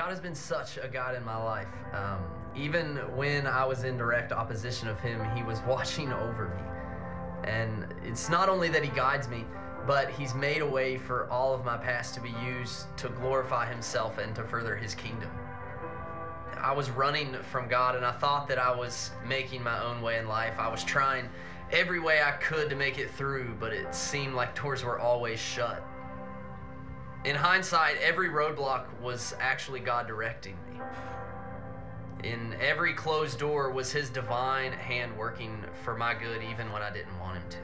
God has been such a God in my life. Um, even when I was in direct opposition of Him, He was watching over me. And it's not only that He guides me, but He's made a way for all of my past to be used to glorify Himself and to further His kingdom. I was running from God and I thought that I was making my own way in life. I was trying every way I could to make it through, but it seemed like doors were always shut. In hindsight, every roadblock was actually God directing me. In every closed door was His divine hand working for my good, even when I didn't want Him to.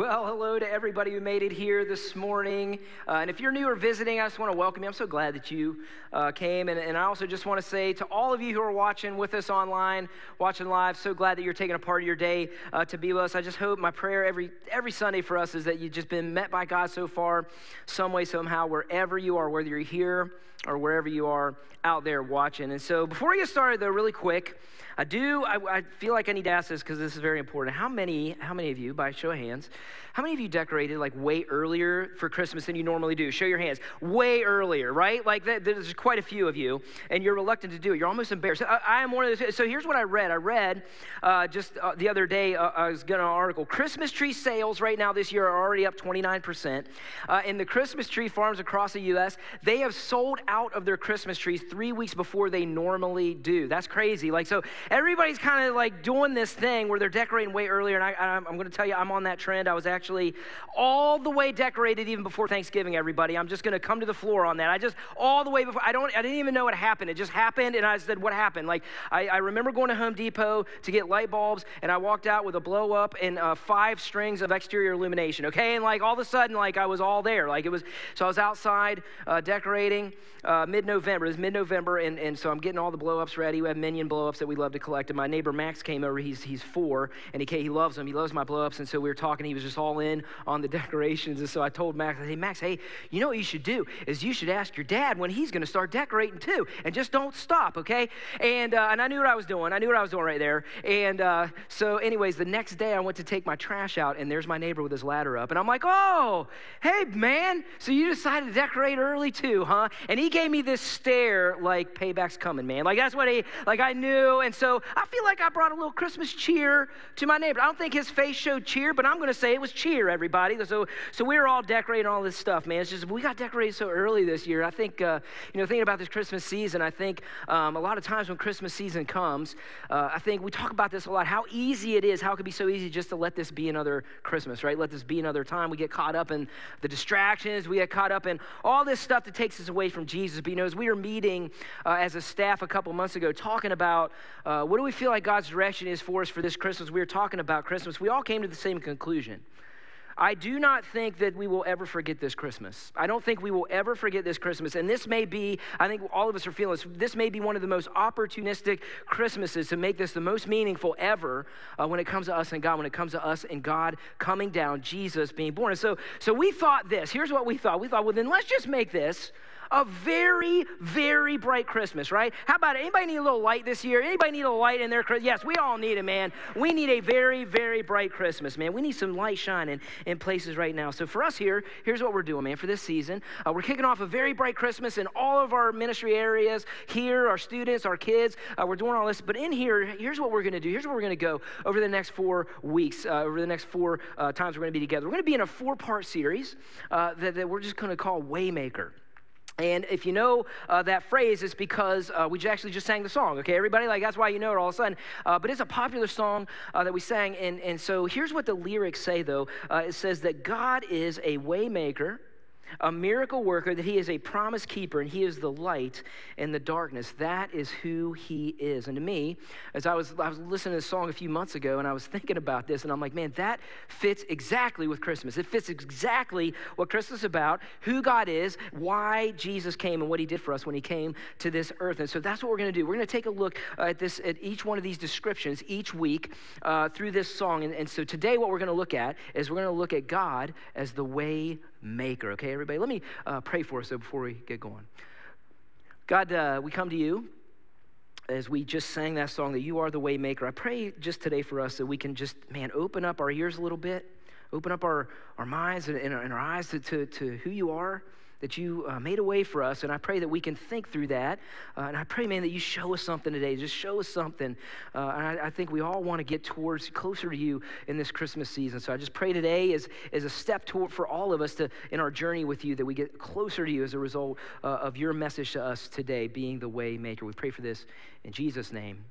Well, hello to everybody who made it here this morning. Uh, and if you're new or visiting, I just want to welcome you. I'm so glad that you uh, came. And, and, I also just want to say to all of you who are watching with us online, watching live, so glad that you're taking a part of your day uh, to be with us. I just hope my prayer every, every Sunday for us is that you've just been met by God so far, some way, somehow, wherever you are, whether you're here or wherever you are out there watching. And so before we get started, though, really quick, I do, I, I feel like I need to ask this because this is very important. How many, how many of you, by show of hands, how many of you decorated like way earlier for Christmas than you normally do? Show your hands. Way earlier, right? Like that, there's quite a few of you, and you're reluctant to do it. You're almost embarrassed. I, I am one of those. So here's what I read. I read uh, just uh, the other day, uh, I was getting an article. Christmas tree sales right now this year are already up 29%. Uh, in the Christmas tree farms across the U.S., they have sold out of their Christmas trees three weeks before they normally do. That's crazy. Like, so everybody's kind of like doing this thing where they're decorating way earlier. And I, I'm, I'm going to tell you, I'm on that trend. I was actually all the way decorated even before Thanksgiving, everybody. I'm just going to come to the floor on that. I just, all the way before, I don't, I didn't even know what happened. It just happened. And I said, what happened? Like, I, I remember going to Home Depot to get light bulbs and I walked out with a blow up and uh, five strings of exterior illumination. Okay. And like all of a sudden, like I was all there. Like it was, so I was outside uh, decorating uh, mid November. It was mid November. And, and so I'm getting all the blow ups ready. We have minion blow ups that we love to collect. And my neighbor Max came over. He's, he's four and he, he loves them. He loves my blow ups. And so we were talking. He was just all in on the decorations. And so I told Max, hey, Max, hey, you know what you should do is you should ask your dad when he's going to start decorating too. And just don't stop, okay? And, uh, and I knew what I was doing. I knew what I was doing right there. And uh, so, anyways, the next day I went to take my trash out, and there's my neighbor with his ladder up. And I'm like, oh, hey, man, so you decided to decorate early too, huh? And he gave me this stare like, payback's coming, man. Like, that's what he, like, I knew. And so I feel like I brought a little Christmas cheer to my neighbor. I don't think his face showed cheer, but I'm going to say it was cheer, everybody. So, so we were all decorating all this stuff, man. It's just we got decorated so early this year. I think, uh, you know, thinking about this Christmas season, I think um, a lot of times when Christmas season comes, uh, I think we talk about this a lot. How easy it is. How it could be so easy just to let this be another Christmas, right? Let this be another time. We get caught up in the distractions. We get caught up in all this stuff that takes us away from Jesus. But you know, as we were meeting uh, as a staff a couple months ago, talking about uh, what do we feel like God's direction is for us for this Christmas, we were talking about Christmas. We all came to the same conclusion. I do not think that we will ever forget this Christmas. I don't think we will ever forget this Christmas. And this may be, I think all of us are feeling this, this may be one of the most opportunistic Christmases to make this the most meaningful ever uh, when it comes to us and God, when it comes to us and God coming down, Jesus being born. And so, so we thought this. Here's what we thought. We thought, well, then let's just make this a very, very bright Christmas, right? How about it? Anybody need a little light this year? Anybody need a light in their Christmas? Yes, we all need it, man. We need a very, very bright Christmas, man. We need some light shining in places right now. So for us here, here's what we're doing, man. For this season, uh, we're kicking off a very bright Christmas in all of our ministry areas here, our students, our kids. Uh, we're doing all this. But in here, here's what we're going to do. Here's where we're going to go over the next four weeks, uh, over the next four uh, times we're going to be together. We're going to be in a four part series uh, that, that we're just going to call Waymaker. And if you know uh, that phrase, it's because uh, we actually just sang the song, okay, everybody? Like, that's why you know it all of a sudden. Uh, but it's a popular song uh, that we sang. And, and so here's what the lyrics say, though uh, it says that God is a waymaker a miracle worker, that he is a promise keeper and he is the light in the darkness. That is who he is. And to me, as I was, I was listening to this song a few months ago and I was thinking about this, and I'm like, man, that fits exactly with Christmas. It fits exactly what Christmas is about, who God is, why Jesus came, and what he did for us when he came to this earth. And so that's what we're going to do. We're going to take a look at this, at each one of these descriptions each week uh, through this song. And, and so today, what we're going to look at is we're going to look at God as the way maker. Okay, everybody? Let me uh, pray for us though before we get going. God, uh, we come to you as we just sang that song that you are the waymaker. I pray just today for us that we can just, man, open up our ears a little bit. Open up our, our minds and, and, our, and our eyes to, to, to who you are that you uh, made a way for us. And I pray that we can think through that. Uh, and I pray, man, that you show us something today. Just show us something. Uh, and I, I, think we all want to get towards closer to you in this Christmas season. So I just pray today is, is a step toward for all of us to in our journey with you that we get closer to you as a result uh, of your message to us today, being the way maker. We pray for this in Jesus' name.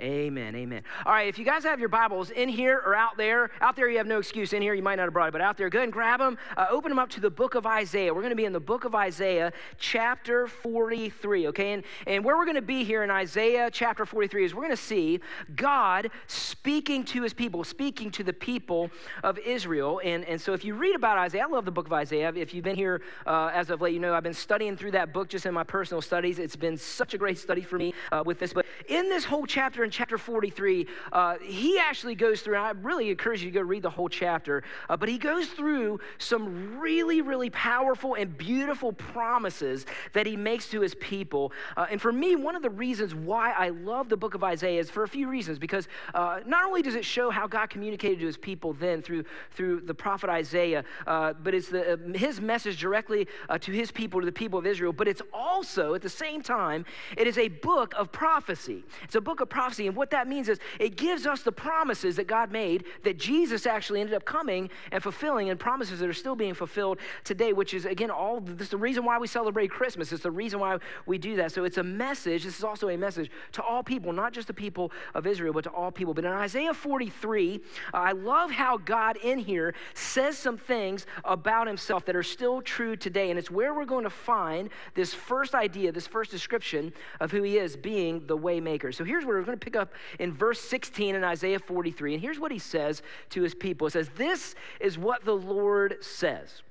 Amen. Amen. All right, if you guys have your Bibles in here or out there, out there you have no excuse. In here you might not have brought it, but out there, go ahead and grab them. Uh, open them up to the book of Isaiah. We're going to be in the book of Isaiah, chapter 43, okay? And, and where we're going to be here in Isaiah chapter 43 is we're going to see God speaking to his people, speaking to the people of Israel. And, and so if you read about Isaiah, I love the book of Isaiah. If you've been here uh, as of late, you know I've been studying through that book just in my personal studies. It's been such a great study for me uh, with this. But in this whole chapter, in chapter 43, uh, he actually goes through, I really encourage you to go read the whole chapter, uh, but he goes through some really, really powerful and beautiful promises that he makes to his people. Uh, and for me, one of the reasons why I love the book of Isaiah is for a few reasons, because uh, not only does it show how God communicated to his people then through, through the prophet Isaiah, uh, but it's the, uh, his message directly to his people, to the people of Israel, but it's also, at the same time, it is a book of prophecy. It's a book of prophecy. And what that means is it gives us the promises that God made that Jesus actually ended up coming and fulfilling, and promises that are still being fulfilled today, which is, again, all this is the reason why we celebrate Christmas. It's the reason why we do that. So it's a message. This is also a message to all people, not just the people of Israel, but to all people. But in Isaiah 43, uh, I love how God in here says some things about himself that are still true today. And it's where we're going to find this first idea, this first description of who he is, being the waymaker. So here's where we're going to pick up in verse 16 in Isaiah 43. And here's what he says to his people. It says, This is what the Lord says.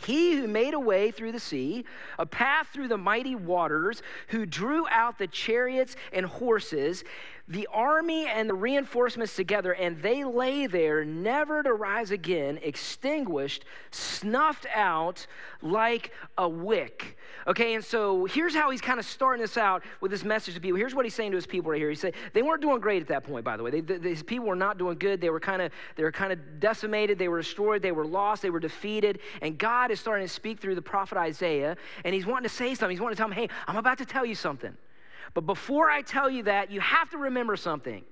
He who made a way through the sea, a path through the mighty waters, who drew out the chariots and horses, the army and the reinforcements together, and they lay there, never to rise again, extinguished, snuffed out like a wick. Okay, and so here's how he's kind of starting this out with this message to people. Here's what he's saying to his people right here. He said they weren't doing great at that point, by the way. They, his people were not doing good. They were kind of they were kind of decimated. They were destroyed. They were lost. They were defeated. And God is starting to speak through the prophet Isaiah, and he's wanting to say something. He's wanting to tell them, "Hey, I'm about to tell you something." But before I tell you that, you have to remember something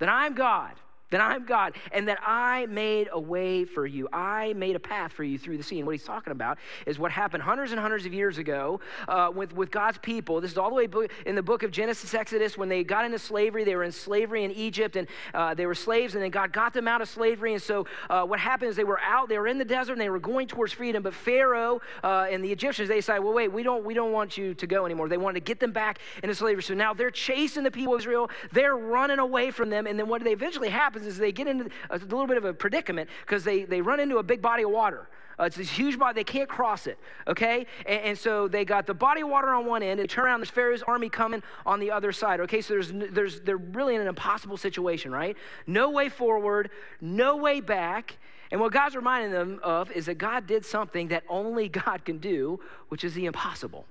that I'm God that I'm God and that I made a way for you. I made a path for you through the sea. And what he's talking about is what happened hundreds and hundreds of years ago uh, with, with God's people. This is all the way in the book of Genesis, Exodus, when they got into slavery. They were in slavery in Egypt and uh, they were slaves, and then God got them out of slavery. And so uh, what happened is they were out, they were in the desert, and they were going towards freedom. But Pharaoh uh, and the Egyptians, they decided, well, wait, we don't, we don't want you to go anymore. They wanted to get them back into slavery. So now they're chasing the people of Israel, they're running away from them. And then what did they eventually happens is they get into a little bit of a predicament because they, they run into a big body of water. Uh, it's this huge body, they can't cross it, okay? And, and, so they got the body of water on one end, and turn around, there's Pharaoh's army coming on the other side, okay? So there's, there's, they're really in an impossible situation, right? No way forward, no way back. And what God's reminding them of is that God did something that only God can do, which is the impossible.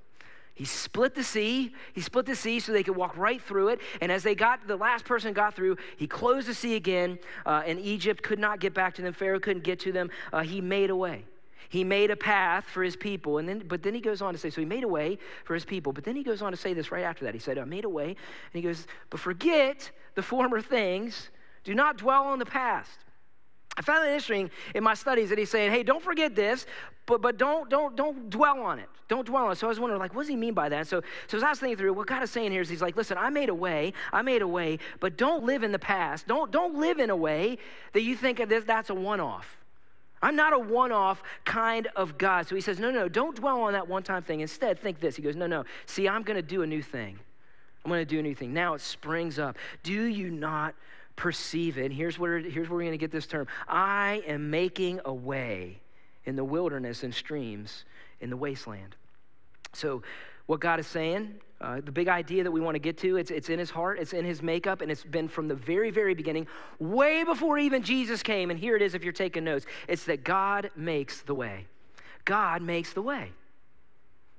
He split the sea. He split the sea so they could walk right through it. And as they got, the last person got through, he closed the sea again, uh, and Egypt could not get back to them. Pharaoh couldn't get to them. Uh, he made a way. He made a path for his people. And then, but then he goes on to say, so he made a way for his people. But then he goes on to say this right after that. He said, I made a way. And he goes, but forget the former things. Do not dwell on the past. I found it interesting in my studies that he's saying, hey, don't forget this, but, but don't, don't, don't dwell on it. Don't dwell on it. So I was wondering, like, what does he mean by that? So, so as I was thinking through, what God is saying here is he's like, listen, I made a way, I made a way, but don't live in the past. Don't, don't live in a way that you think of this, that's a one-off. I'm not a one off kind of God. So he says, no, no, don't dwell on that one time thing. Instead, think this. He goes, no, no. See, I'm going to do a new thing. I'm going to do a new thing. Now it springs up. Do you not perceive it. And here's where, here's where we're going to get this term I am making a way in the wilderness and streams in the wasteland. So, what God is saying, uh, the big idea that we want to get to, it's, it's in his heart, it's in his makeup, and it's been from the very, very beginning, way before even Jesus came. And here it is if you're taking notes it's that God makes the way. God makes the way.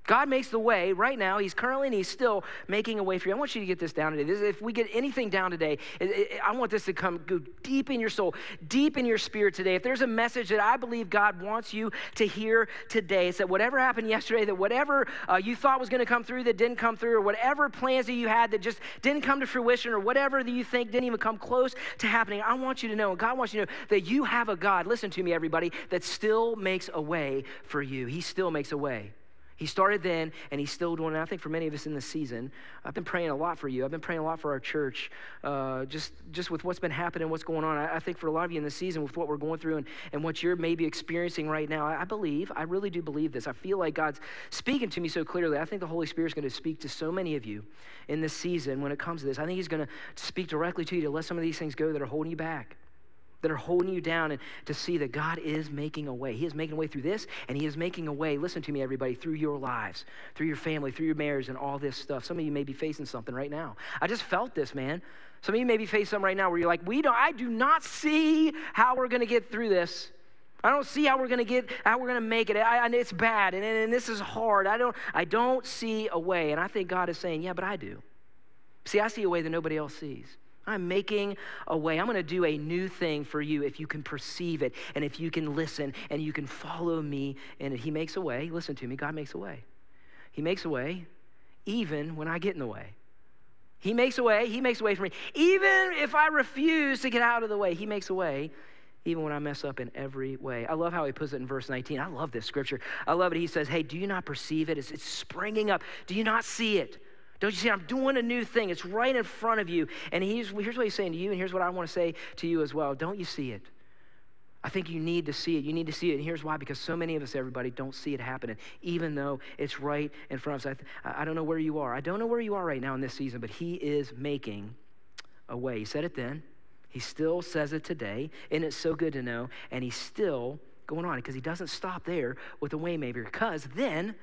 God makes the way right now. He's currently and He's still making a way for you. I want you to get this down today. This, if we get anything down today, it, it, I want this to come go deep in your soul, deep in your spirit today. If there's a message that I believe God wants you to hear today, it's that whatever happened yesterday, that whatever uh, you thought was going to come through that didn't come through, or whatever plans that you had that just didn't come to fruition, or whatever that you think didn't even come close to happening, I want you to know, and God wants you to know that you have a God, listen to me, everybody, that still makes a way for you. He still makes a way. He started then, and he's still doing it. I think for many of us in this season, I've been praying a lot for you. I've been praying a lot for our church, uh, just, just with what's been happening, what's going on. I, I, think for a lot of you in this season, with what we're going through and, and what you're maybe experiencing right now, I, I believe, I really do believe this. I feel like God's speaking to me so clearly. I think the Holy Spirit's going to speak to so many of you in this season when it comes to this. I think He's going to speak directly to you to let some of these things go that are holding you back that are holding you down and to see that God is making a way. He is making a way through this, and He is making a way, listen to me, everybody, through your lives, through your family, through your marriage, and all this stuff. Some of you may be facing something right now. I just felt this, man. Some of you may be facing something right now where you're like, we don't, I do not see how we're going to get through this. I don't see how we're going to get, how we're going to make it. I, it's bad, and, and this is hard. I don't, I don't see a way. And I think God is saying, yeah, but I do. See, I see a way that nobody else sees. I'm making a way. I'm going to do a new thing for you if you can perceive it and if you can listen and you can follow me in it. He makes a way. Listen to me. God makes a way. He makes a way even when I get in the way. He makes a way. He makes a way for me. Even if I refuse to get out of the way, He makes a way even when I mess up in every way. I love how he puts it in verse 19. I love this scripture. I love it. He says, Hey, do you not perceive it? It's, it's springing up. Do you not see it? Don't you see? I'm doing a new thing. It's right in front of you. And here's what he's saying to you, and here's what I want to say to you as well. Don't you see it? I think you need to see it. You need to see it. And here's why because so many of us, everybody, don't see it happening, even though it's right in front of us. I, I don't know where you are. I don't know where you are right now in this season, but He is making a way. He said it then. He still says it today. And it's so good to know. And He's still going on because He doesn't stop there with the waymaker because then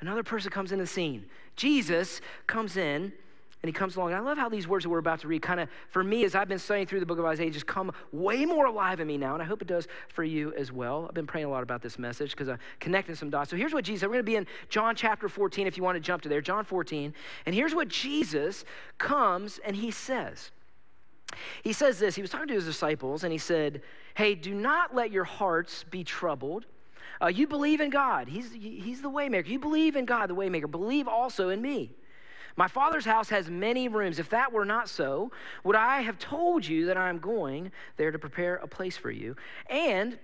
another person comes in the scene. Jesus comes in and he comes along. And I love how these words that we're about to read kind of, for me, as I've been studying through the book of Isaiah, just come way more alive in me now. And I hope it does for you as well. I've been praying a lot about this message because I'm connecting some dots. So here's what Jesus, we're going to be in John chapter 14 if you want to jump to there, John 14. And here's what Jesus comes and he says. He says this. He was talking to his disciples and he said, Hey, do not let your hearts be troubled. Uh, you believe in God. He's, he's the waymaker. You believe in God, the waymaker. Believe also in me. My father's house has many rooms. If that were not so, would I have told you that I'm going there to prepare a place for you? And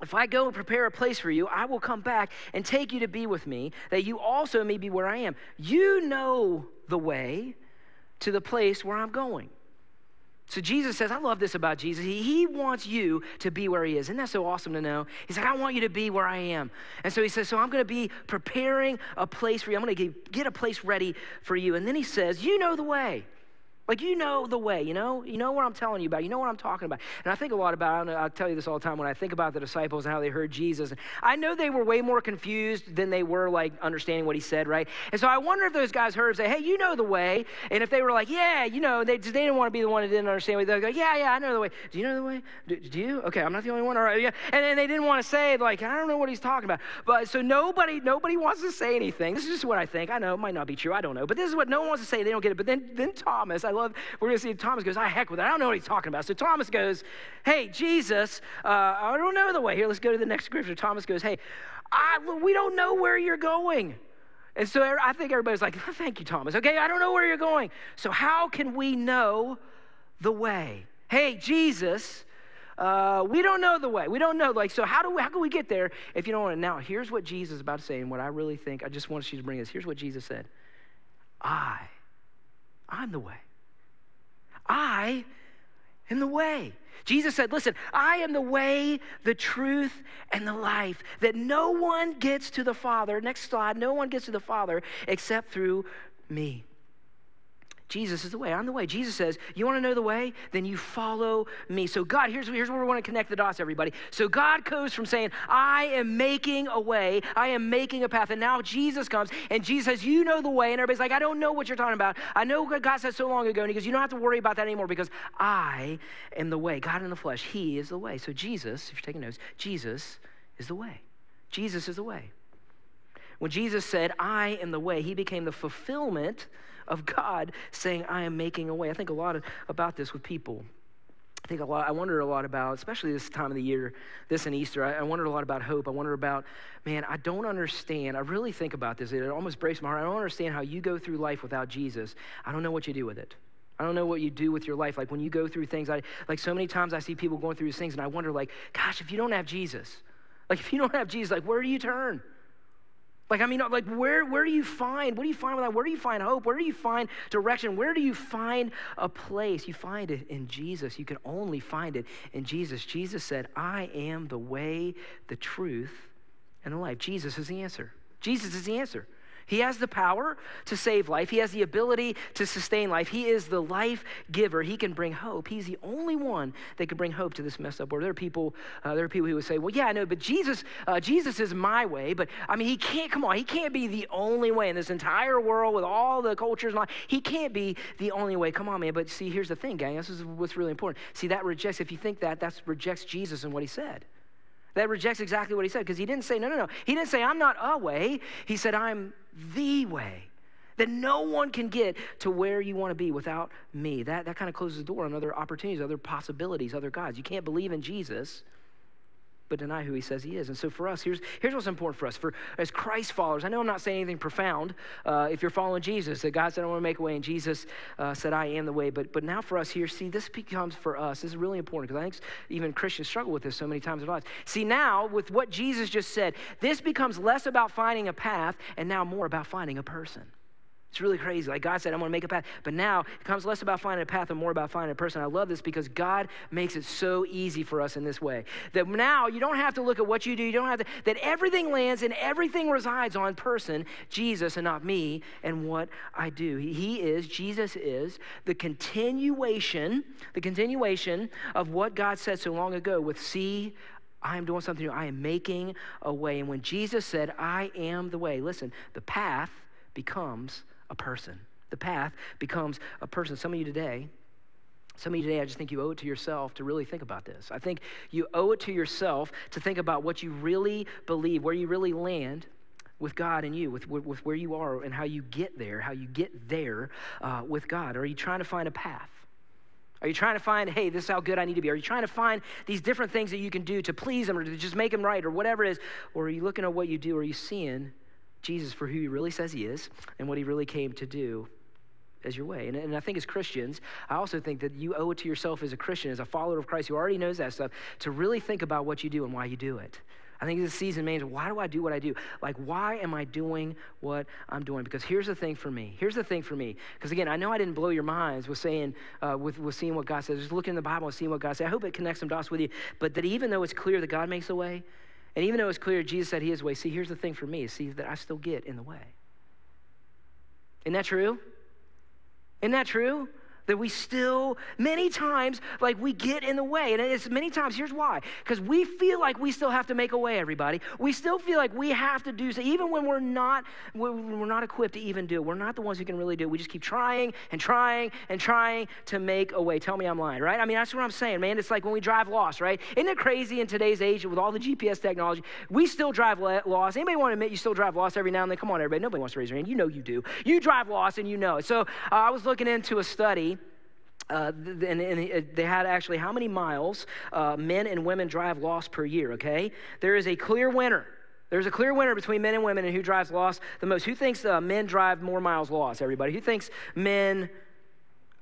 if I go and prepare a place for you, I will come back and take you to be with me, that you also may be where I am. You know the way to the place where I'm going. So Jesus says, I love this about Jesus. He, he wants you to be where he is. Isn't that so awesome to know? He's like, I want you to be where I am. And so he says, So I'm going to be preparing a place for you. I'm going to get a place ready for you. And then he says, You know the way. Like you know the way, you know, you know what I'm telling you about, you know what I'm talking about. And I think a lot about, I tell you this all the time when I think about the disciples and how they heard Jesus. I know they were way more confused than they were like understanding what he said, right? And so I wonder if those guys heard say, hey, you know the way. And if they were like, yeah, you know, they, they didn't want to be the one that didn't understand. They go, yeah, yeah, I know the way. Do you know the way? Do, do you? Okay, I'm not the only one. All right, yeah. And then they didn't want to say like, I don't know what he's talking about. But so nobody, nobody wants to say anything. This is just what I think. I know it might not be true. I don't know. But this is what no one wants to say. They don't get it. But then, then Thomas, I love, we're going to see Thomas goes, I heck with it. I don't know what he's talking about. So Thomas goes, Hey, Jesus, uh, I don't know the way. Here, let's go to the next scripture. Thomas goes, Hey, I, we don't know where you're going. And so I think everybody's like, Thank you, Thomas. Okay, I don't know where you're going. So how can we know the way? Hey, Jesus, uh, we don't know the way. We don't know. Like, so how do we, how can we get there if you don't want to? Now, here's what Jesus is about to say, and what I really think. I just want you to bring this. Here's what Jesus said. I, I'm the way. I am the way. Jesus said, Listen, I am the way, the truth, and the life, that no one gets to the Father. Next slide, no one gets to the Father except through me. Jesus is the way. I'm the way. Jesus says, You want to know the way? Then you follow me. So, God, here's, here's where we want to connect the dots, everybody. So, God goes from saying, I am making a way, I am making a path. And now Jesus comes and Jesus says, You know the way. And everybody's like, I don't know what you're talking about. I know what God said so long ago. And he goes, You don't have to worry about that anymore because I am the way. God in the flesh, He is the way. So, Jesus, if you're taking notes, Jesus is the way. Jesus is the way. When Jesus said, I am the way, he became the fulfillment of God saying, I am making a way. I think a lot about this with people. I think a lot, I wonder a lot about, especially this time of the year, this and Easter, I, I wondered a lot about hope. I wonder about, man, I don't understand. I really think about this. It almost breaks my heart. I don't understand how you go through life without Jesus. I don't know what you do with it. I don't know what you do with your life. Like when you go through things, I like so many times I see people going through these things and I wonder, like, gosh, if you don't have Jesus, like if you don't have Jesus, like where do you turn? Like, I mean, uh, like, where, where do you find, what do you find with that? Where do you find hope? Where do you find direction? Where do you find a place? You find it in Jesus. You can only find it in Jesus. Jesus said, I am the way, the truth, and the life. Jesus is the answer. Jesus is the answer. He has the power to save life. He has the ability to sustain life. He is the life giver. He can bring hope. He's the only one that can bring hope to this messed up world. There are people, uh, there are people who would say, "Well, yeah, I know, but Jesus, uh, Jesus is my way." But I mean, he can't. Come on, he can't be the only way in this entire world with all the cultures and all. He can't be the only way. Come on, man. But see, here's the thing, gang. This is what's really important. See, that rejects. If you think that, that rejects Jesus and what he said that rejects exactly what he said because he didn't say, no, no, no. He didn't say, I'm not a way. He said, I'm the way. That no one can get to where you want to be without me. That, that kind of closes the door on other opportunities, other possibilities, other gods. You can't believe in Jesus but deny who he says he is. And so for us, here's, here's what's important for us. For as Christ followers, I know I'm not saying anything profound. Uh, if you're following Jesus, that God said, I want to make a way, and Jesus uh, said, I am the way. But, but now for us here, see, this becomes for us, this is really important because I think even Christians struggle with this so many times in their lives. See, now with what Jesus just said, this becomes less about finding a path and now more about finding a person. It's really crazy. Like God said, I'm going to make a path. But now it comes less about finding a path and more about finding a person. I love this because God makes it so easy for us in this way. That now you don't have to look at what you do. You don't have to, that everything lands and everything resides on person, Jesus, and not me and what I do. He is, Jesus is the continuation, the continuation of what God said so long ago with see, I am doing something new. I am making a way. And when Jesus said, I am the way, listen, the path becomes a person. The path becomes a person. Some of you today, some of you today, I just think you owe it to yourself to really think about this. I think you owe it to yourself to think about what you really believe, where you really land with God and you, with, with, where you are and how you get there, how you get there uh, with God. Are you trying to find a path? Are you trying to find, hey, this is how good I need to be? Are you trying to find these different things that you can do to please Him or to just make Him right or whatever it is? Or are you looking at what you do? Are you seeing Jesus for who he really says he is and what he really came to do as your way. And, and, I think as Christians, I also think that you owe it to yourself as a Christian, as a follower of Christ who already knows that stuff, to really think about what you do and why you do it. I think this season means why do I do what I do? Like, why am I doing what I'm doing? Because here's the thing for me. Here's the thing for me. Because again, I know I didn't blow your minds with saying, uh, with, with seeing what God says. Just looking in the Bible and seeing what God says. I hope it connects some dots with you. But that even though it's clear that God makes a way, and even though it's clear Jesus said he is way, see, here's the thing for me, see that I still get in the way. Isn't that true? Isn't that true? That we still many times like we get in the way. And it's many times here's why. Because we feel like we still have to make a way everybody. We still feel like we have to do so even when we're not we're not equipped to even do it. We're not the ones who can really do it. We just keep trying and trying and trying to make a way. Tell me i'm lying right? I mean that's what i'm saying man. It's like when we drive lost right? Isn't it crazy in today's age with all the gps technology? We still drive lost. Anybody want to admit you still drive lost every now and then? Come on everybody. Nobody wants to raise their hand. You know you do. You drive lost and you know so uh, i was looking into a study uh, and, and, they had actually how many miles uh, men and women drive lost per year, okay? There is a clear winner. There's a clear winner between men and women and who drives lost the most. Who thinks uh, men drive more miles lost, everybody? Who thinks men,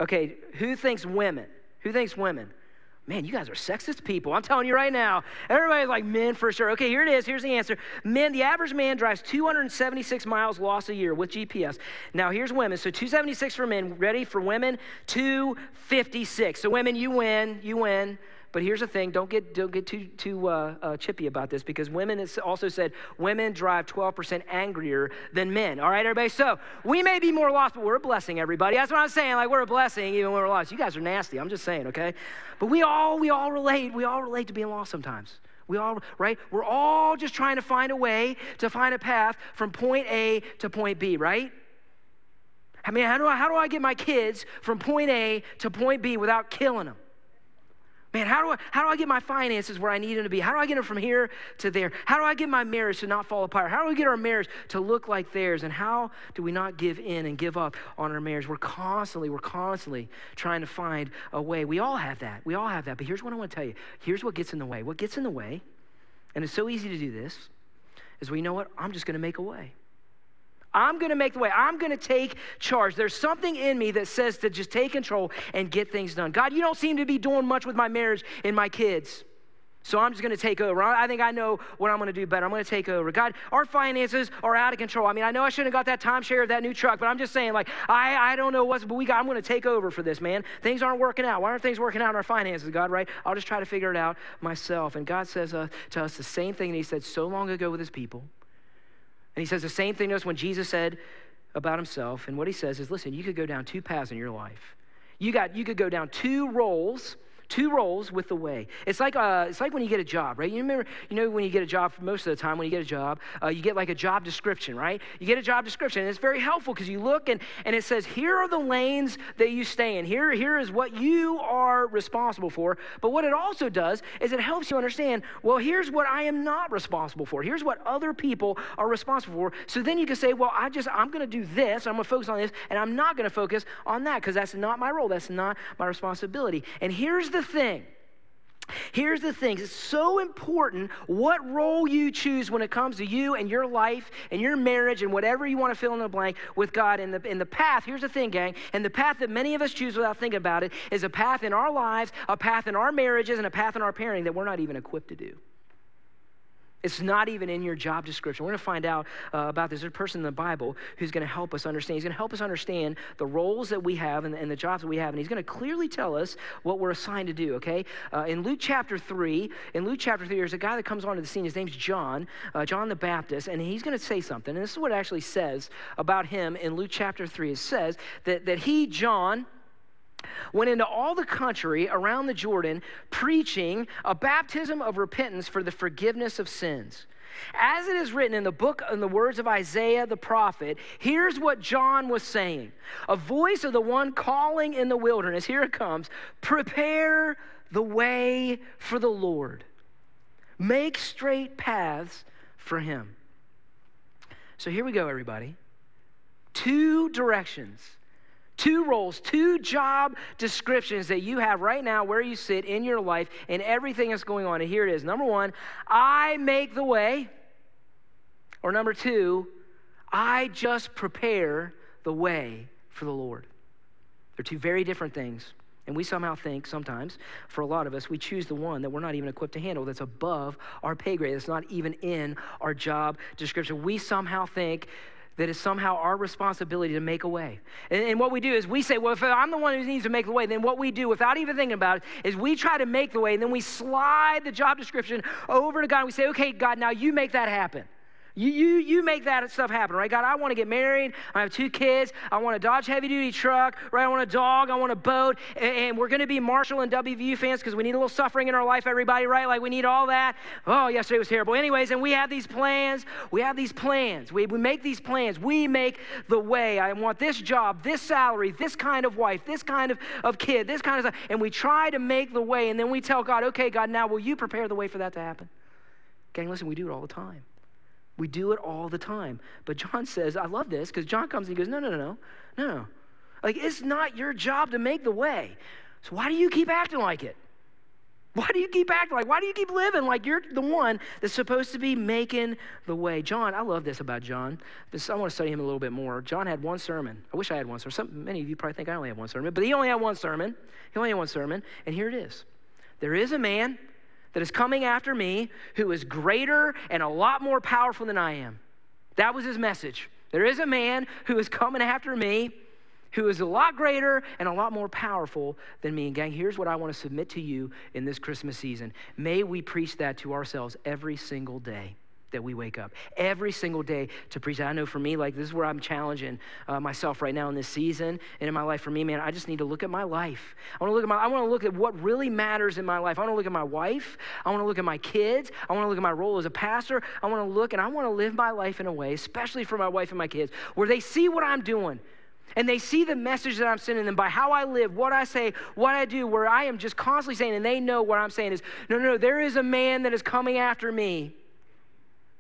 okay, who thinks women? Who thinks women? Man, you guys are sexist people. I'm telling you right now. Everybody's like, men for sure. Okay, here it is. Here's the answer. Men, the average man drives 276 miles lost a year with GPS. Now, here's women. So 276 for men. Ready for women? 256. So, women, you win. You win. But here's the thing: don't get don't get too too uh, uh, chippy about this because women also said women drive 12% angrier than men. All right, everybody. So we may be more lost, but we're a blessing, everybody. That's what I'm saying. Like we're a blessing even when we're lost. You guys are nasty. I'm just saying, okay? But we all we all relate. We all relate to being lost sometimes. We all, right? We're all just trying to find a way to find a path from point A to point B, right? I mean, how do I, how do I get my kids from point A to point B without killing them? Man, how do I how do I get my finances where I need them to be? How do I get them from here to there? How do I get my marriage to not fall apart? How do we get our marriage to look like theirs? And how do we not give in and give up on our marriage? We're constantly, we're constantly trying to find a way. We all have that. We all have that. But here's what I want to tell you. Here's what gets in the way. What gets in the way, and it's so easy to do this, is we know what? I'm just going to make a way. I'm going to make the way. I'm going to take charge. There's something in me that says to just take control and get things done. God, you don't seem to be doing much with my marriage and my kids. So I'm just going to take over. I think I know what I'm going to do better. I'm going to take over. God, our finances are out of control. I mean, I know I shouldn't have got that timeshare of that new truck, but I'm just saying, like, I, I don't know what's, but we got, I'm going to take over for this, man. Things aren't working out. Why aren't things working out in our finances, God, right? I'll just try to figure it out myself. And God says uh, to us the same thing that He said so long ago with His people. And he says the same thing to us when Jesus said about himself. And what he says is listen, you could go down two paths in your life. You, got, you could go down two roles two roles with the way. It's like, uh, it's like when you get a job, right? You remember, you know, when you get a job, most of the time when you get a job, uh, you get like a job description, right? You get a job description, and it's very helpful because you look and, and it says, here are the lanes that you stay in. Here, here is what you are responsible for. But what it also does is it helps you understand, well, here's what I am not responsible for. Here's what other people are responsible for. So then you can say, well, I just, I'm going to do this, I'm going to focus on this, and I'm not going to focus on that because that's not my role. That's not my responsibility. And here's the thing. Here's the thing it's so important what role you choose when it comes to you and your life and your marriage and whatever you want to fill in the blank with God. In the, in the path, here's the thing, gang, and the path that many of us choose without thinking about it is a path in our lives, a path in our marriages, and a path in our parenting that we're not even equipped to do. It's not even in your job description. We're going to find out uh, about this. There's a person in the Bible who's going to help us understand. He's going to help us understand the roles that we have and, and, the jobs that we have. And he's going to clearly tell us what we're assigned to do, okay? Uh, in Luke chapter 3, in Luke chapter 3, there's a guy that comes onto the scene. His name's John, uh, John the Baptist. And he's going to say something. And this is what it actually says about him in Luke chapter 3. It says that, that he, John, went into all the country around the Jordan preaching a baptism of repentance for the forgiveness of sins. As it is written in the book in the words of Isaiah the prophet, here's what John was saying. A voice of the one calling in the wilderness, here it comes, prepare the way for the Lord. Make straight paths for him. So here we go everybody. Two directions Two roles, two job descriptions that you have right now where you sit in your life and everything that's going on. And here it is. Number one, I make the way. Or number two, I just prepare the way for the Lord. They're two very different things. And we somehow think sometimes, for a lot of us, we choose the one that we're not even equipped to handle, that's above our pay grade, that's not even in our job description. We somehow think that is somehow our responsibility to make a way. And, and, what we do is we say, well, if I'm the one who needs to make the way, then what we do without even thinking about it is we try to make the way, and then we slide the job description over to God, and we say, okay, God, now you make that happen. You, you, you make that stuff happen, right? God, I want to get married. I have two kids. I want a Dodge heavy duty truck, right? I want a dog. I want a boat. And, and we're going to be Marshall and WVU fans because we need a little suffering in our life, everybody, right? Like we need all that. Oh, yesterday was terrible. Anyways, and we have these plans. We have these plans. We, we make these plans. We make the way. I want this job, this salary, this kind of wife, this kind of, of kid, this kind of stuff. And we try to make the way. And then we tell God, okay, God, now will you prepare the way for that to happen? Gang, listen, we do it all the time. We do it all the time. But John says, I love this because John comes and he goes, No, no, no, no, no. Like, it's not your job to make the way. So why do you keep acting like it? Why do you keep acting like? Why do you keep living like you're the one that's supposed to be making the way? John, I love this about John. This, I want to study him a little bit more. John had one sermon. I wish I had one sermon. Some, many of you probably think I only have one sermon, but he only had one sermon. He only had one sermon, and here it is. There is a man that is coming after me who is greater and a lot more powerful than I am. That was his message. There is a man who is coming after me who is a lot greater and a lot more powerful than me. And, gang, here's what I want to submit to you in this Christmas season. May we preach that to ourselves every single day that we wake up every single day to preach. I know for me, like this is where I'm challenging uh, myself right now in this season and in my life. For me, man, I just need to look at my life. I want to look at my. I want to look at what really matters in my life. I want to look at my wife. I want to look at my kids. I want to look at my role as a pastor. I want to look and I want to live my life in a way, especially for my wife and my kids, where they see what I'm doing and they see the message that I'm sending them by how I live, what I say, what I do, where I am just constantly saying, and they know what I'm saying is no, no, no, there is a man that is coming after me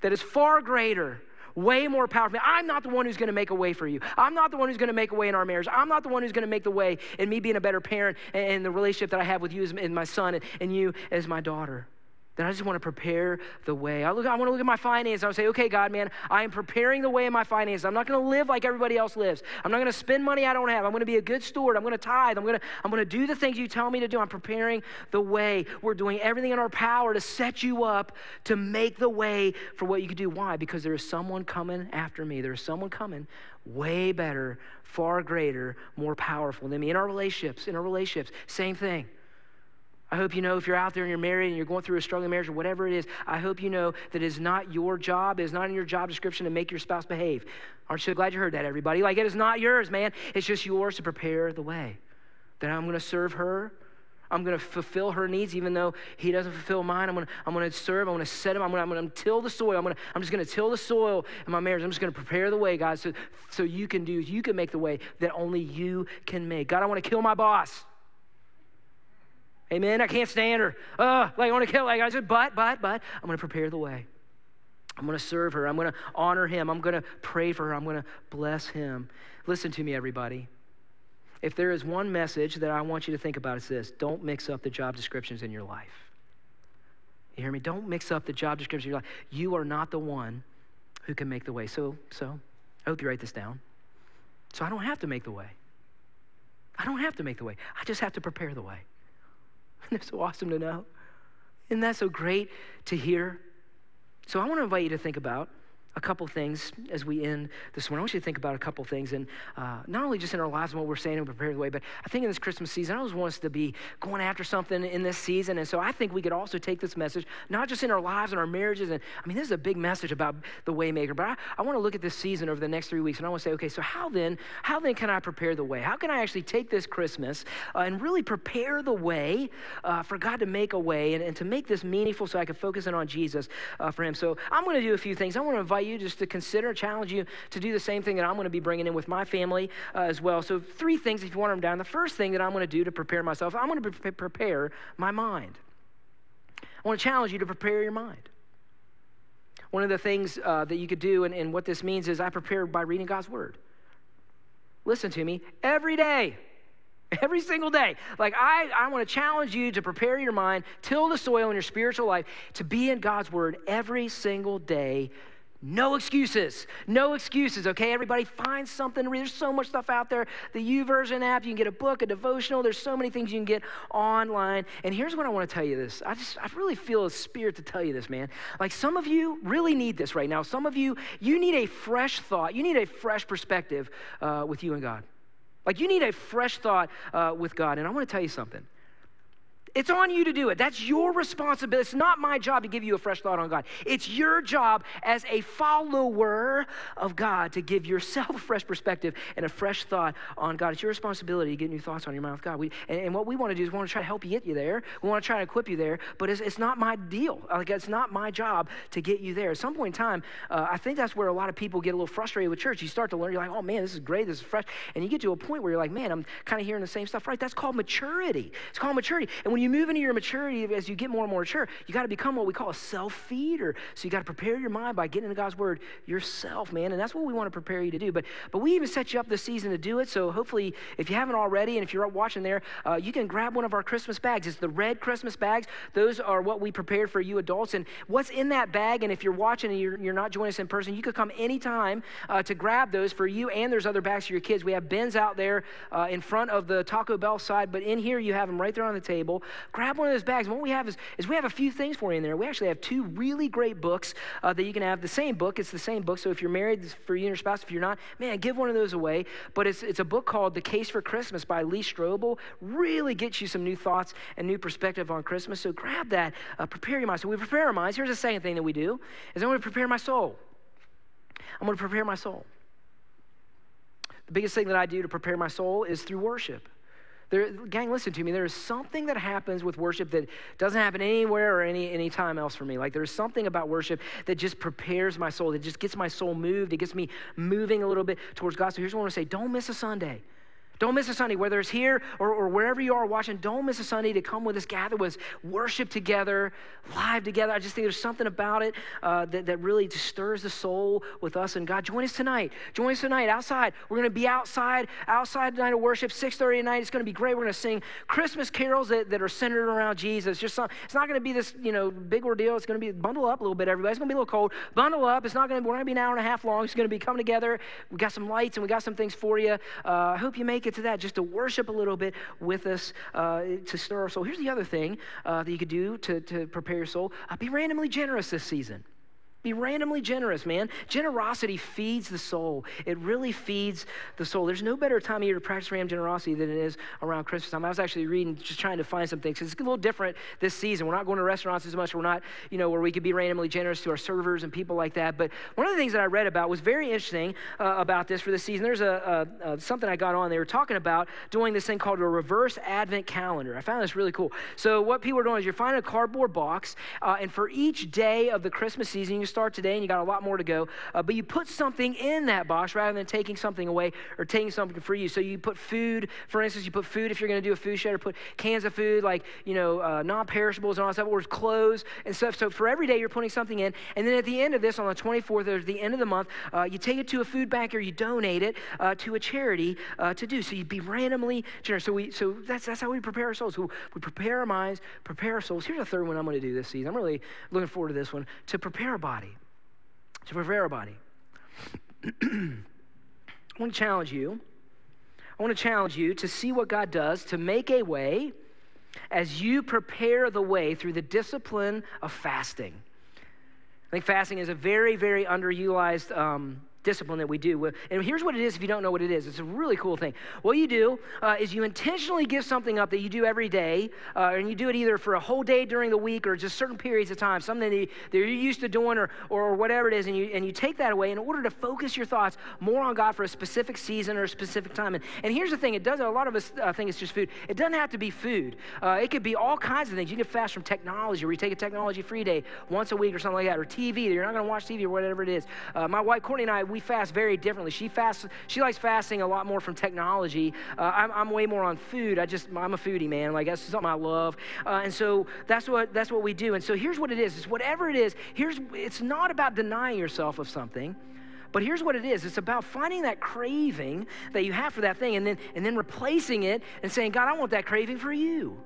that is far greater, way more powerful. I'm not the one who's going to make a way for you. I'm not the one who's going to make a way in our marriage. I'm not the one who's going to make the way in me being a better parent and the relationship that I have with you as my son and you as my daughter. That I just want to prepare the way. I, look, I want to look at my finances. I would say, okay, God, man, I am preparing the way in my finances. I'm not going to live like everybody else lives. I'm not going to spend money I don't have. I'm going to be a good steward. I'm going to tithe. I'm going to, I'm going to do the things you tell me to do. I'm preparing the way. We're doing everything in our power to set you up to make the way for what you can do. Why? Because there is someone coming after me. There is someone coming way better, far greater, more powerful than me. In our relationships, in our relationships, same thing. I hope you know if you're out there and you're married and you're going through a struggling marriage or whatever it is, I hope you know that it's not your job, it's not in your job description to make your spouse behave. Aren't you glad you heard that, everybody? Like, it is not yours, man. It's just yours to prepare the way. That I'm going to serve her. I'm going to fulfill her needs, even though he doesn't fulfill mine. I'm going to, I'm going to serve. I'm going to set him. I'm going to, I'm going to till the soil. I'm, going to, I'm just going to till the soil in my marriage. I'm just going to prepare the way, God, so, so you can do, you can make the way that only you can make. God, I want to kill my boss. Amen. I can't stand her. Uh, like I want to kill. Like I said, but, but, but, I'm going to prepare the way. I'm going to serve her. I'm going to honor him. I'm going to pray for her. I'm going to bless him. Listen to me, everybody. If there is one message that I want you to think about, it's this don't mix up the job descriptions in your life. You hear me? Don't mix up the job descriptions in your life. You are not the one who can make the way. So, so I hope you write this down. So I don't have to make the way. I don't have to make the way. I just have to prepare the way. Isn't so awesome to know? Isn't that so great to hear? So I want to invite you to think about a couple things as we end this morning. I want you to think about a couple things, and uh, not only just in our lives and what we're saying and prepare the way, but I think in this Christmas season, I always want us to be going after something in this season. And so I think we could also take this message, not just in our lives and our marriages. And I mean, this is a big message about the waymaker, but I, I want to look at this season over the next three weeks, and I want to say, okay, so how then, how then can I prepare the way? How can I actually take this Christmas uh, and really prepare the way uh, for God to make a way and, and, to make this meaningful so I can focus in on Jesus uh, for Him? So I'm going to do a few things. I want to invite you just to consider, challenge you to do the same thing that I'm going to be bringing in with my family uh, as well. So, three things if you want them down. The first thing that I'm going to do to prepare myself, I'm going to pre- prepare my mind. I want to challenge you to prepare your mind. One of the things uh, that you could do, and, and what this means is I prepare by reading God's Word. Listen to me every day every single day. Like, I, I want to challenge you to prepare your mind, till the soil in your spiritual life, to be in God's Word every single day no excuses. No excuses, okay? Everybody find something. There's so much stuff out there. The YouVersion app, you can get a book, a devotional. There's so many things you can get online. And here's what I want to tell you this. I just I really feel a spirit to tell you this, man. Like some of you really need this right now. Some of you, you need a fresh thought. You need a fresh perspective uh, with you and God. Like you need a fresh thought uh, with God. And I want to tell you something. It's on you to do it. That's your responsibility. It's not my job to give you a fresh thought on God. It's your job as a follower of God to give yourself a fresh perspective and a fresh thought on God. It's your responsibility to get new thoughts on your mind with God. We, and, and, what we want to do is we want to try to help you get you there. We want to try to equip you there, but it's, it's not my deal. Like, it's not my job to get you there. At some point in time, uh, I think that's where a lot of people get a little frustrated with church. You start to learn, you're like, oh man, this is great, this is fresh. And you get to a point where you're like, man, I'm kind of hearing the same stuff, right? That's called maturity. It's called maturity. And when you move into your maturity, as you get more and more mature, you got to become what we call a self feeder. So you got to prepare your mind by getting into God's word yourself, man. And that's what we want to prepare you to do. But, but we even set you up this season to do it. So hopefully, if you haven't already, and if you're watching there, uh, you can grab one of our Christmas bags. It's the red Christmas bags. Those are what we prepared for you adults. And what's in that bag, and if you're watching and you're, you're not joining us in person, you could come anytime uh, to grab those for you. And there's other bags for your kids. We have bins out there uh, in front of the Taco Bell side, but in here you have them right there on the table. Grab one of those bags. What we have is, is we have a few things for you in there. We actually have two really great books uh, that you can have. The same book, it's the same book. So if you're married, for you and your spouse. If you're not, man, give one of those away. But it's, it's a book called The Case for Christmas by Lee Strobel. Really gets you some new thoughts and new perspective on Christmas. So grab that, uh, prepare your mind. So we prepare our minds. Here's the second thing that we do is I'm going to prepare my soul. I'm going to prepare my soul. The biggest thing that I do to prepare my soul is through worship. There, gang, listen to me. There is something that happens with worship that doesn't happen anywhere or any any time else for me. Like there's something about worship that just prepares my soul. That just gets my soul moved. It gets me moving a little bit towards God. So here's what I want to say: Don't miss a Sunday. Don't miss a Sunday, whether it's here or, or wherever you are watching, don't miss a Sunday to come with us, gather with us, worship together, live together. I just think there's something about it uh, that, that really just stirs the soul with us and God. Join us tonight. Join us tonight outside. We're going to be outside, outside tonight of worship, 6.30 tonight. It's going to be great. We're going to sing Christmas carols that, that are centered around Jesus. Just some, It's not going to be this, you know, big ordeal. It's going to be bundle up a little bit, everybody. It's going to be a little cold. Bundle up. It's not going to, we're going to be an hour and a half long. It's going to be coming together. We got some lights and we got some things for you. Uh, I hope you make it to that just to worship a little bit with us uh, to stir our soul. Here's the other thing uh, that you could do to, to prepare your soul uh, be randomly generous this season. Be randomly generous, man. Generosity feeds the soul. It really feeds the soul. There's no better time of year to practice random generosity than it is around Christmas time. I was actually reading, just trying to find some things. It's a little different this season. We're not going to restaurants as much. We're not, you know, where we could be randomly generous to our servers and people like that. But one of the things that I read about was very interesting uh, about this for this season. There's a, a, a, something I got on. They were talking about doing this thing called a reverse Advent calendar. I found this really cool. So what people are doing is you're finding a cardboard box, uh, and for each day of the Christmas season, you start today and you got a lot more to go. Uh, but you put something in that box rather than taking something away or taking something for you. So you put food, for instance, you put food if you're going to do a food shed or put cans of food like, you know, uh, non perishables and all that stuff, or clothes and stuff. So for every day, you're putting something in. And then at the end of this, on the 24th, or the end of the month, uh, you take it to a food bank or you donate it uh, to a charity uh, to do. So you'd be randomly generous. So, we, so that's, that's how we prepare our souls. We, we prepare our minds, prepare our souls. Here's a third one I'm going to do this season. I'm really looking forward to this one to prepare our body to prepare our body. I want to challenge you. I want to challenge you to see what God does to make a way as you prepare the way through the discipline of fasting. I think fasting is a very, very underutilized um, discipline that we do. And here's what it is if you don't know what it is it's a really cool thing. What you do uh, is you intentionally give something up that you do every day, uh, and you do it either for a whole day during the week or just certain periods of time, something that, you, that you're used to doing or, or whatever it is, and you, and you take that away in order to focus your thoughts more on God for a specific season or a specific time. And, and here's the thing it does, a lot of us uh, think it's just food. It doesn't have to be food, uh, it could be all kinds of things. You can fast from technology, or you take a technology free day once a week or something like that, or TV, you're not going to watch TV or whatever it is. Uh, my wife, Courtney, and I, we fast very differently. She fasts, she likes fasting a lot more from technology. Uh, I'm, I'm, way more on food. I just, I'm a foodie, man. Like that's something I love. Uh, and so that's what, that's what we do. And so here's what it is. It's whatever it is, here's, it's not about denying yourself of something. But here's what it is it's about finding that craving that you have for that thing and then, and then replacing it and saying, God, I want that craving for you.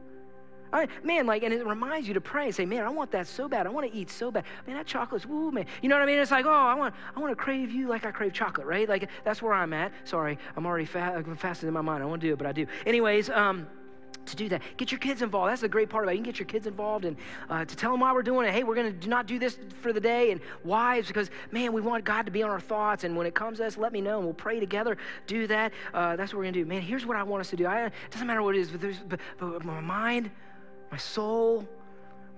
Man, like, and it reminds you to pray and say, man, I want that so bad. I want to eat so bad. Man, that chocolate's, woo, man. You know what I mean? It's like, oh, I want, I want to crave you like I crave chocolate, right? Like, that's where I'm at. Sorry, I'm already fa- fasting in my mind. I want to do it, but I do. Anyways, um, to do that. Get your kids involved. That's the great part about it. You can get your kids involved and uh, to tell them why we're doing it. Hey, we're going to not do this for the day. And why? Is because, man, we want God to be on our thoughts. And when it comes to us, let me know and we'll pray together. Do that. Uh, that's what we're going to do. Man, here's what I want us to do. It doesn't matter what it is, but, but, but my mind, my soul,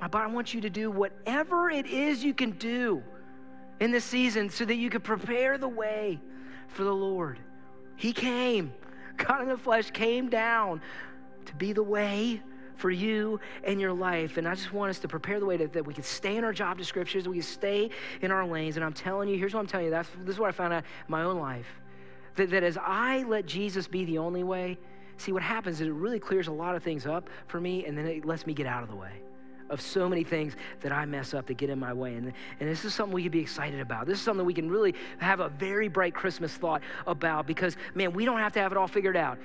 my body. I want you to do whatever it is you can do in this season so that you can prepare the way for the Lord. He came, God in the flesh came down to be the way for you and your life. And I just want us to prepare the way that, we can stay in our job descriptions, we can stay in our lanes. And I'm telling you, here's what I'm telling you. That's, this is what I found out in my own life. That, that as I let Jesus be the only way, See, what happens is it really clears a lot of things up for me, and then it lets me get out of the way of so many things that I mess up that get in my way. And, and this is something we can be excited about. This is something we can really have a very bright Christmas thought about because, man, we don't have to have it all figured out.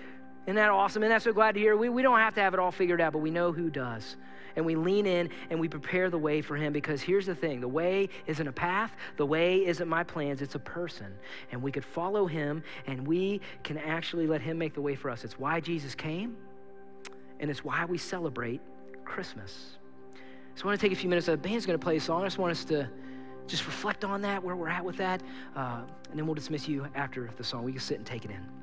Isn't that awesome? And that's so glad to hear. We, we don't have to have it all figured out, but we know who does and we lean in and we prepare the way for him because here's the thing the way isn't a path, the way isn't my plans, it's a person. And we could follow him and we can actually let him make the way for us. It's why Jesus came and it's why we celebrate Christmas. So I want to take a few minutes. The band's going to play a song. I just want us to just reflect on that, where we're at with that, uh, and then we'll dismiss you after the song. We can sit and take it in.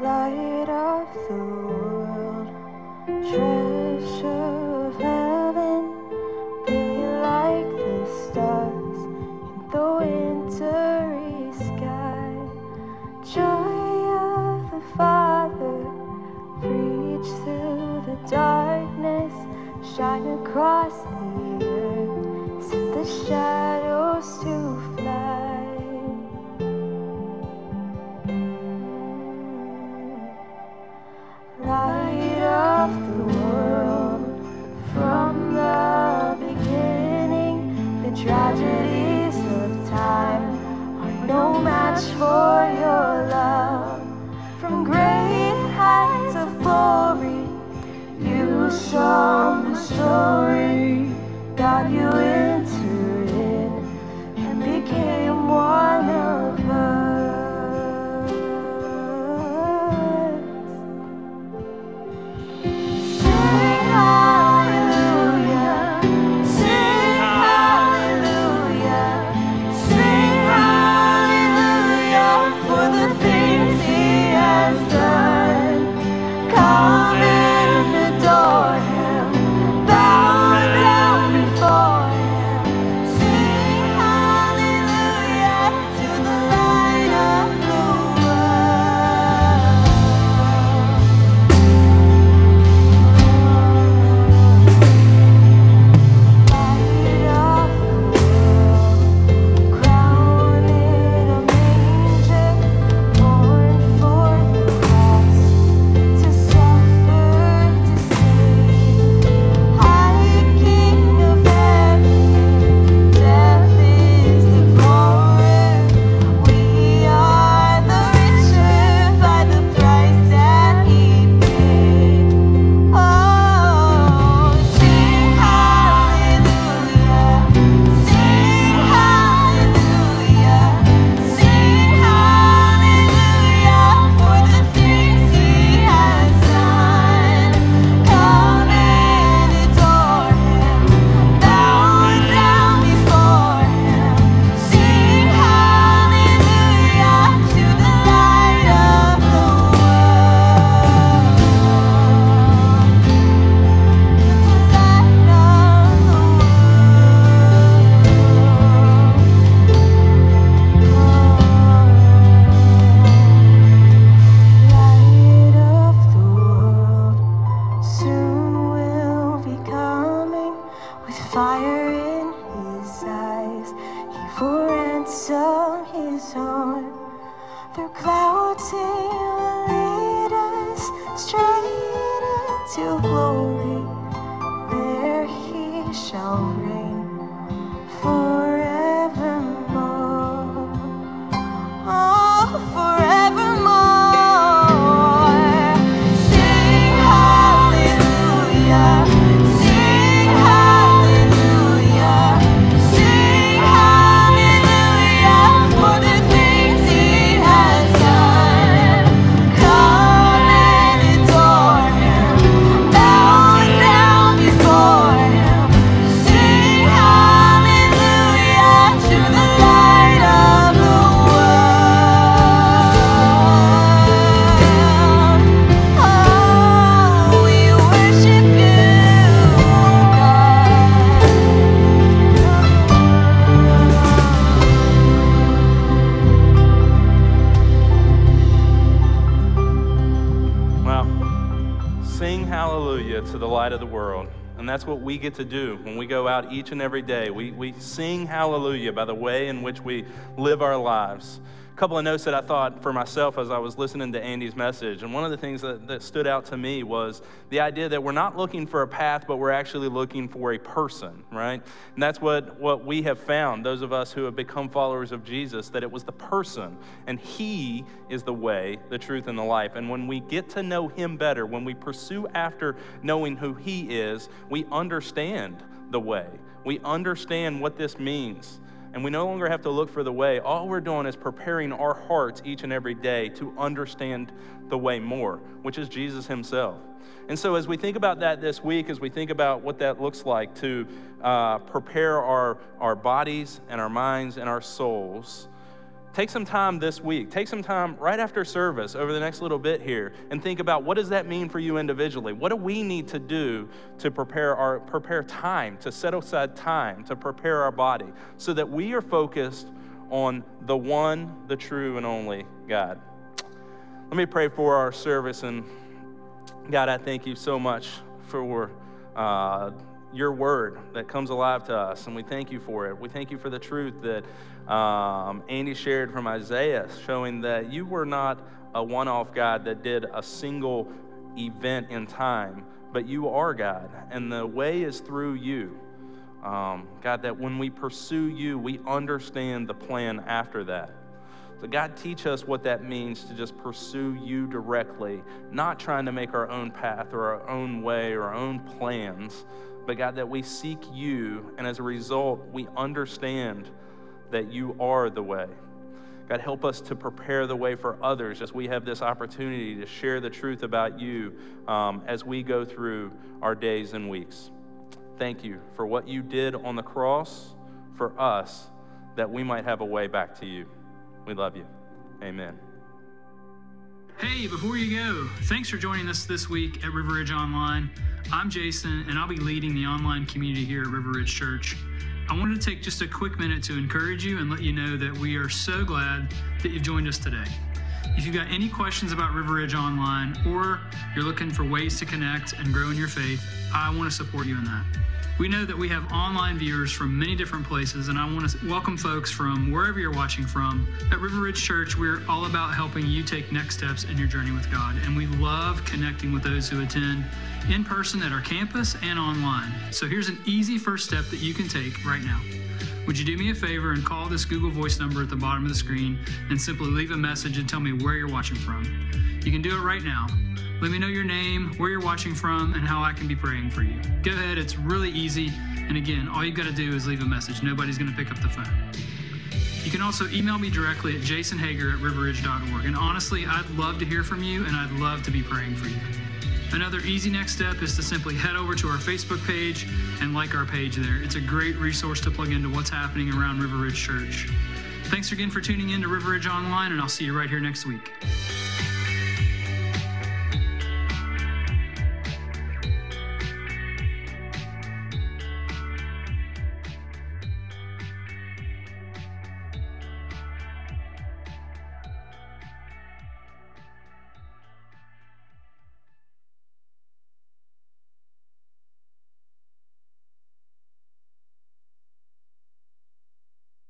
light of the world, treasure of heaven, be like the stars in the wintry sky. Joy of the Father, reach through the darkness, shine across the earth, set the shadow. Tragedies of time are no match for your love. From great heights of glory, you saw the story, God, you entered hallelujah to the light of the world. And that's what we get to do when we go out each and every day. We, we sing hallelujah by the way in which we live our lives. Couple of notes that I thought for myself as I was listening to Andy's message. And one of the things that, that stood out to me was the idea that we're not looking for a path, but we're actually looking for a person, right? And that's what, what we have found, those of us who have become followers of Jesus, that it was the person. And He is the way, the truth, and the life. And when we get to know Him better, when we pursue after knowing who He is, we understand the way. We understand what this means. And we no longer have to look for the way. All we're doing is preparing our hearts each and every day to understand the way more, which is Jesus Himself. And so, as we think about that this week, as we think about what that looks like to uh, prepare our, our bodies and our minds and our souls, take some time this week. Take some time right after service over the next little bit here and think about what does that mean for you individually? What do we need to do to prepare our prepare time, to set aside time to prepare our body so that we are focused on the one, the true and only God. Let me pray for our service and God, I thank you so much for uh, your word that comes alive to us, and we thank you for it. We thank you for the truth that um, Andy shared from Isaiah, showing that you were not a one off God that did a single event in time, but you are God, and the way is through you. Um, God, that when we pursue you, we understand the plan after that. So, God, teach us what that means to just pursue you directly, not trying to make our own path or our own way or our own plans, but God, that we seek you, and as a result, we understand that you are the way. God, help us to prepare the way for others as we have this opportunity to share the truth about you um, as we go through our days and weeks. Thank you for what you did on the cross for us that we might have a way back to you. We love you. Amen. Hey, before you go, thanks for joining us this week at River Ridge Online. I'm Jason, and I'll be leading the online community here at River Ridge Church. I wanted to take just a quick minute to encourage you and let you know that we are so glad that you've joined us today. If you've got any questions about River Ridge Online or you're looking for ways to connect and grow in your faith, I want to support you in that. We know that we have online viewers from many different places, and I want to welcome folks from wherever you're watching from. At River Ridge Church, we're all about helping you take next steps in your journey with God, and we love connecting with those who attend in person at our campus and online. So here's an easy first step that you can take right now. Would you do me a favor and call this Google Voice number at the bottom of the screen and simply leave a message and tell me where you're watching from? You can do it right now. Let me know your name, where you're watching from, and how I can be praying for you. Go ahead, it's really easy. And again, all you've got to do is leave a message. Nobody's going to pick up the phone. You can also email me directly at jasonhager at riverridge.org. And honestly, I'd love to hear from you and I'd love to be praying for you. Another easy next step is to simply head over to our Facebook page and like our page there. It's a great resource to plug into what's happening around River Ridge Church. Thanks again for tuning in to River Ridge Online, and I'll see you right here next week.